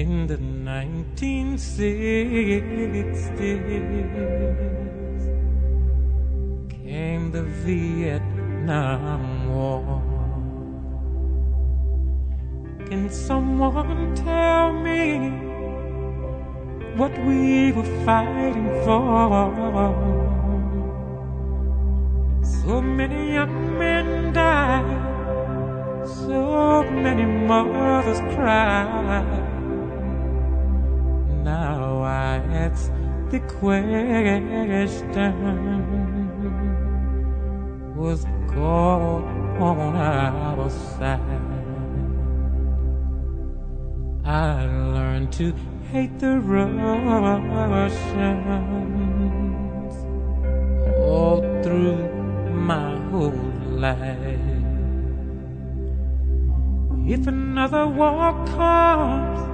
In the 1960s came the Vietnam War. Can someone tell me what we were fighting for? So many young men died, so many mothers cried. Ask the question Was God on our side? I learned to hate the Russians all through my whole life. If another war comes,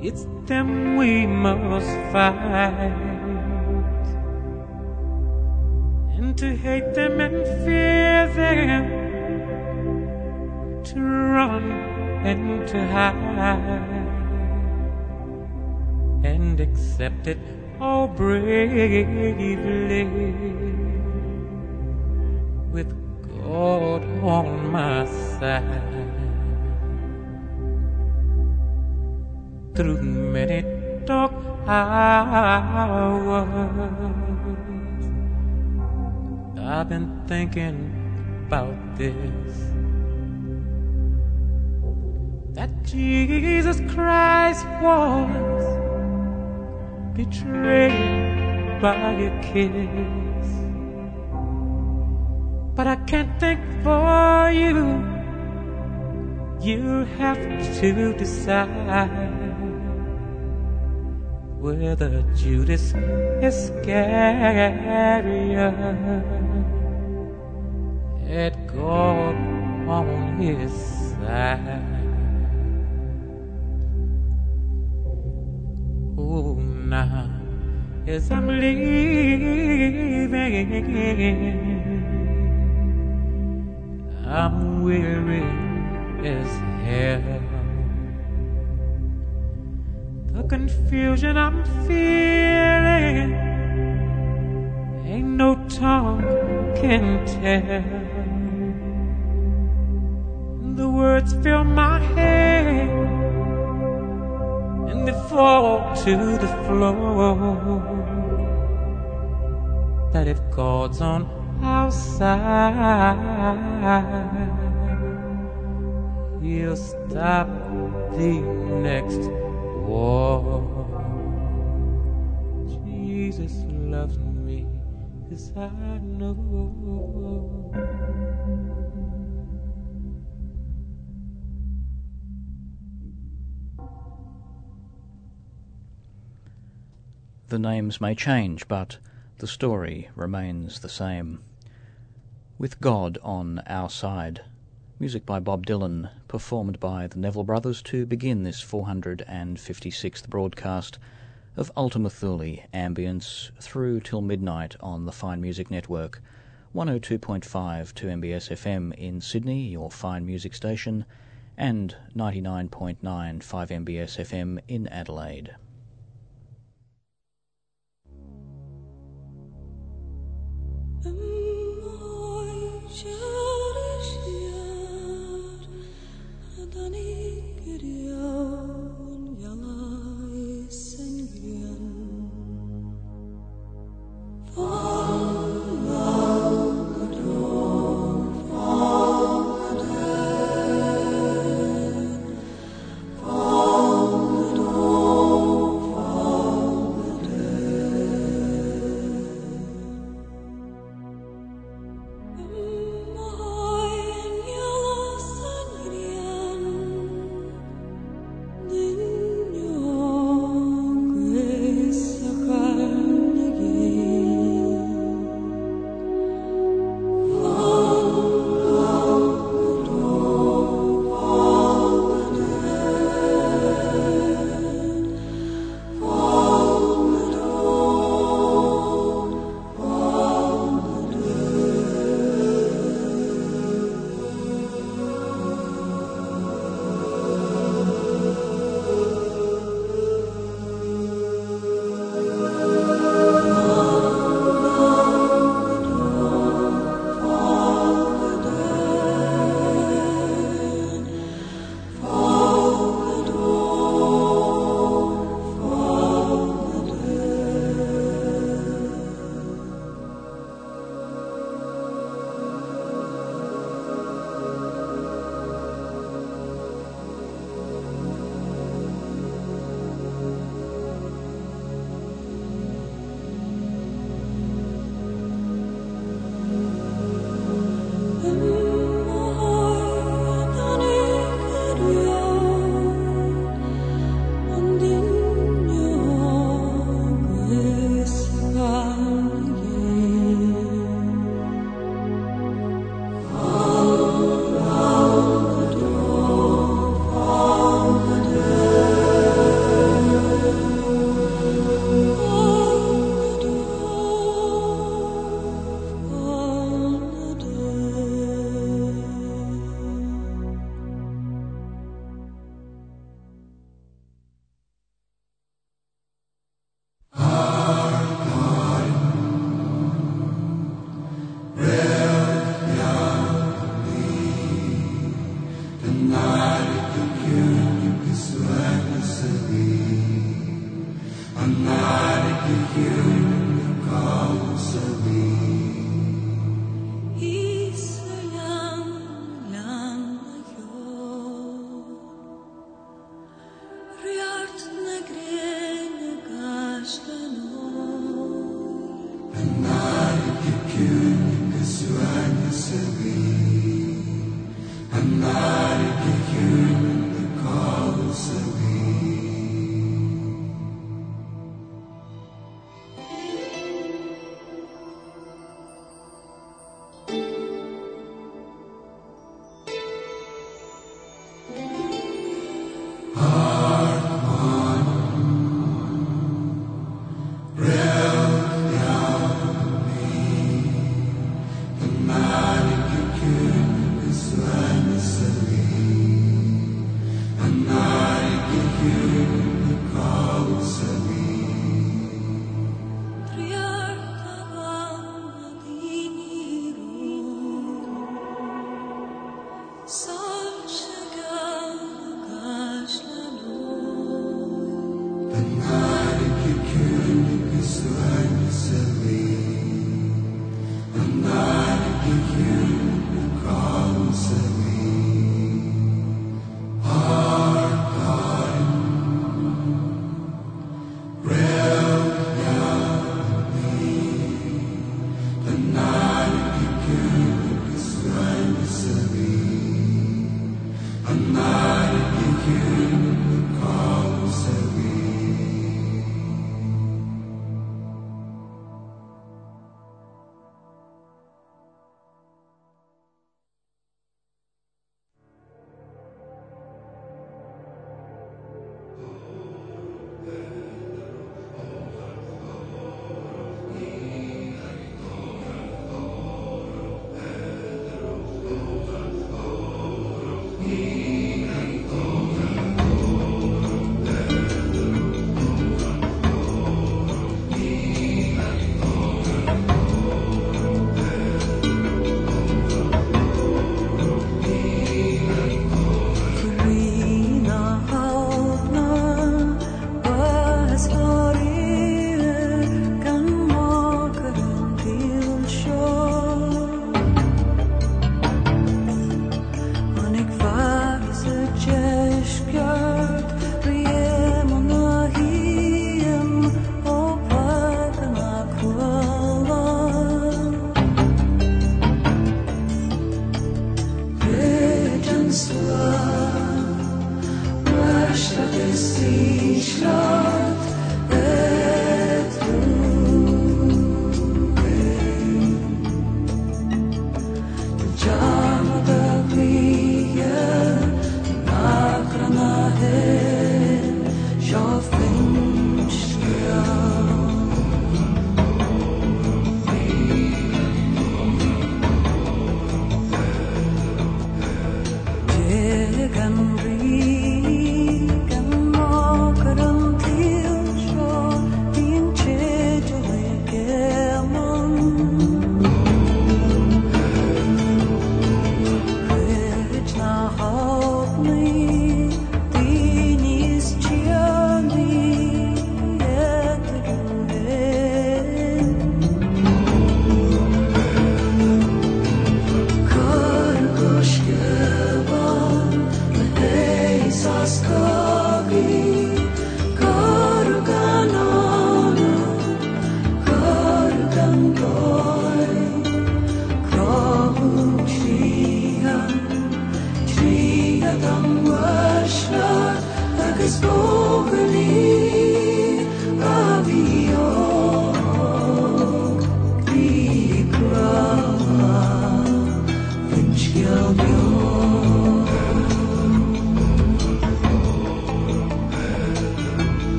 it's them we must fight. And to hate them and fear them, to run and to hide, and accept it all bravely with God on my side. Through many dark hours, I've been thinking about this. That Jesus Christ was betrayed by a kiss. But I can't think for you. You have to decide whether Judas Iscariot had God on his side. Oh, now as I'm leaving, I'm weary as hell. The confusion I'm feeling ain't no tongue can tell. The words fill my head and they fall to the floor. That if God's on our side, He'll stop the next war. Jesus loves me, this I know. The names may change, but the story remains the same. With God on our side. Music by Bob Dylan, performed by the Neville Brothers to begin this 456th broadcast of Ultima Thule ambience through till midnight on the Fine Music Network, 102.5 2MBS FM in Sydney, your fine music station, and 99.9 5MBS FM in Adelaide.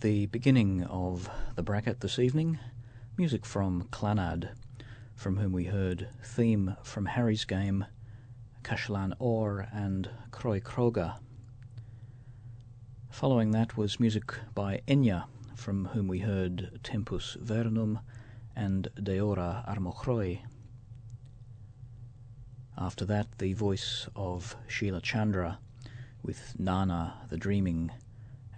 The beginning of the bracket this evening, music from Clannad, from whom we heard theme from Harry's Game, Caisleán Óir and Croí Cróga. Following that was music by Enya, from whom we heard Tempus Vernum and Deora Ar Mo Chroí. After that, the voice of Sheila Chandra with Nana the Dreaming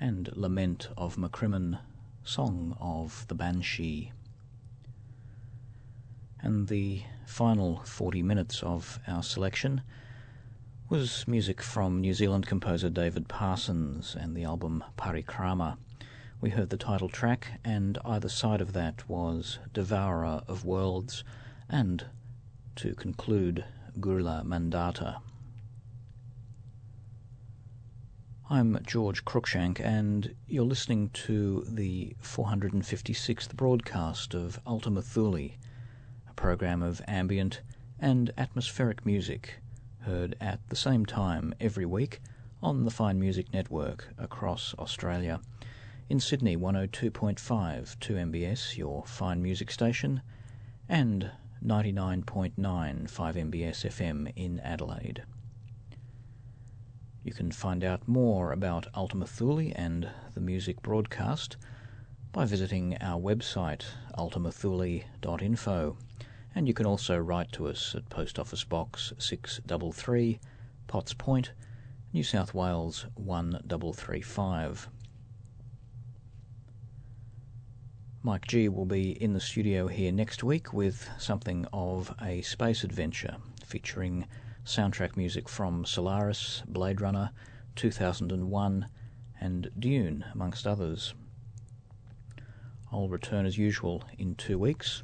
and Lament of McCrimmon, Song of the Banshee. And the final 40 minutes of our selection was music from New Zealand composer David Parsons and the album Parikrama. We heard the title track, and either side of that was Devourer of Worlds, and to conclude, Gurla Mandhata. I'm George Cruikshank, and you're listening to the 456th broadcast of Ultima Thule, a program of ambient and atmospheric music heard at the same time every week on the Fine Music Network across Australia. In Sydney, 102.5 2MBS, your fine music station, and 99.9 5MBS FM in Adelaide. You can find out more about Ultima Thule and the music broadcast by visiting our website ultimathule.info and you can also write to us at Post Office Box 633 Potts Point, New South Wales 1335. Mike G will be in the studio here next week with something of a space adventure featuring soundtrack music from Solaris, Blade Runner, 2001, and Dune, amongst others. I'll return as usual in two weeks,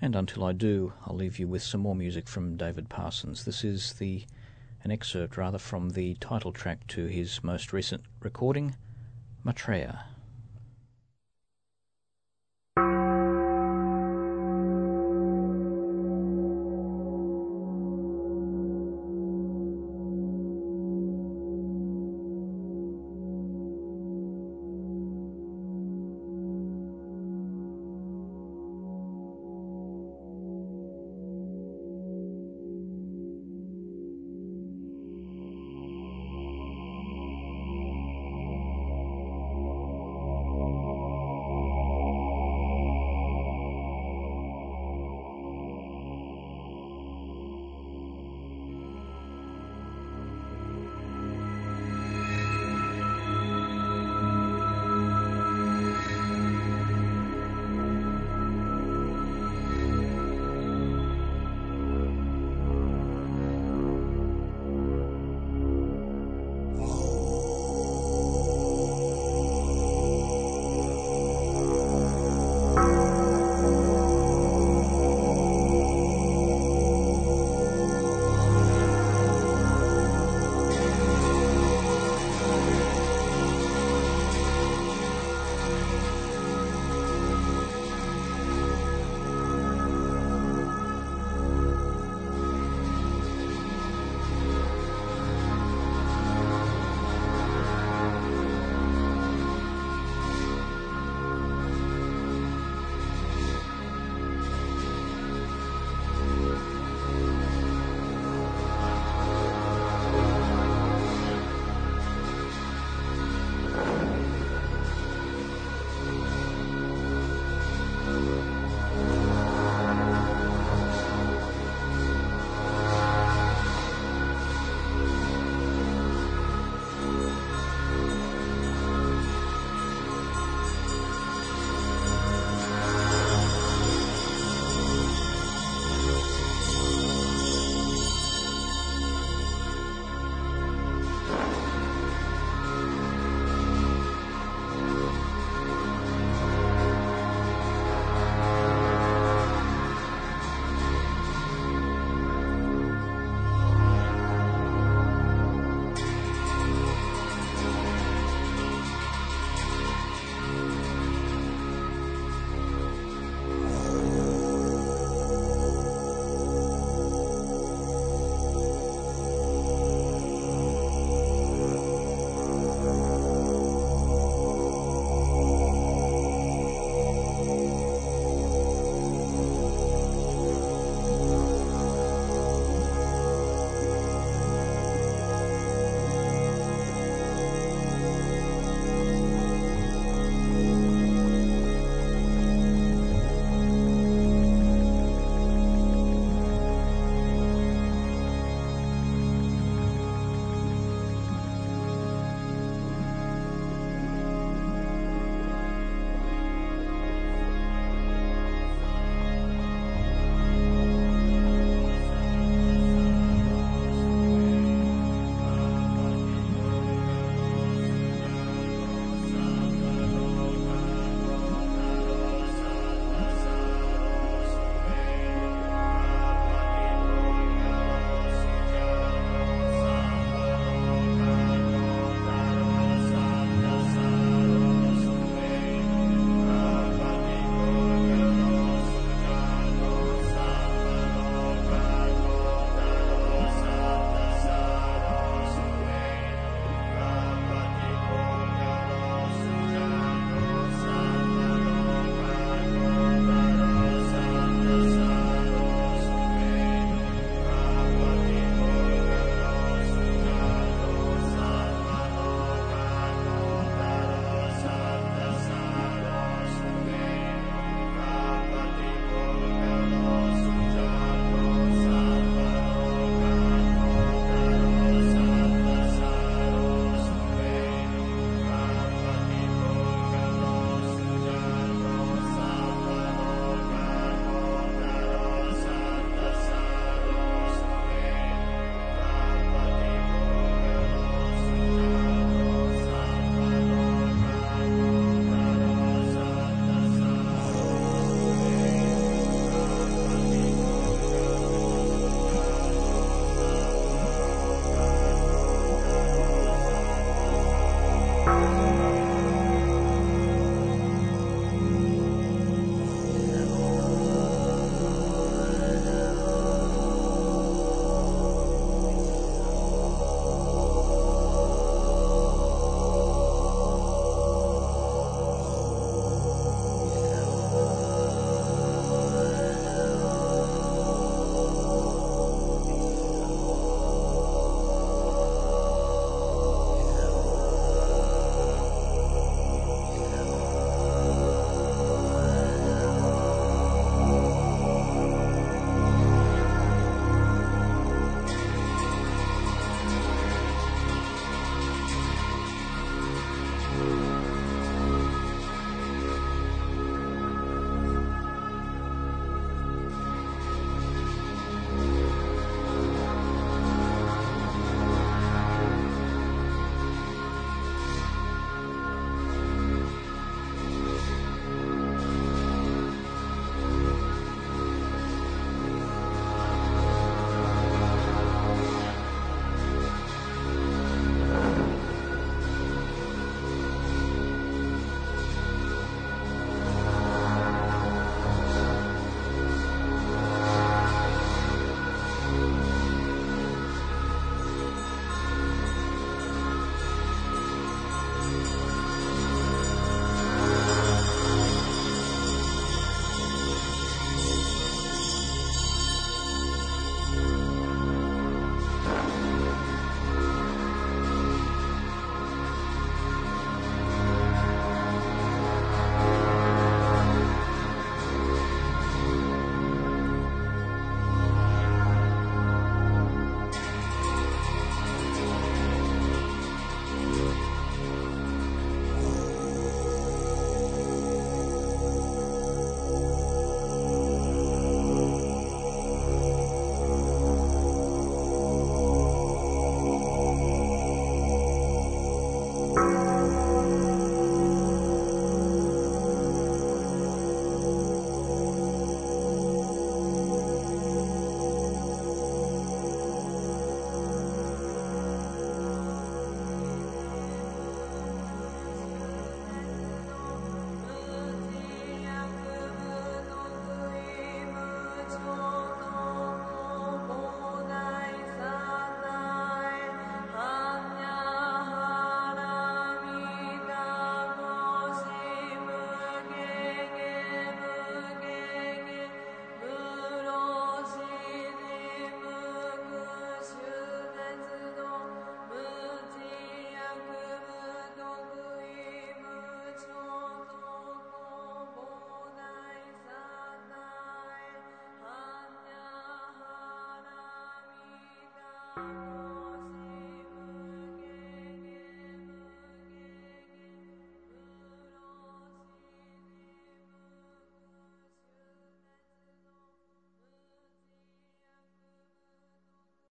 and until I do, I'll leave you with some more music from David Parsons. This is the an excerpt rather from the title track to his most recent recording, Maitreya.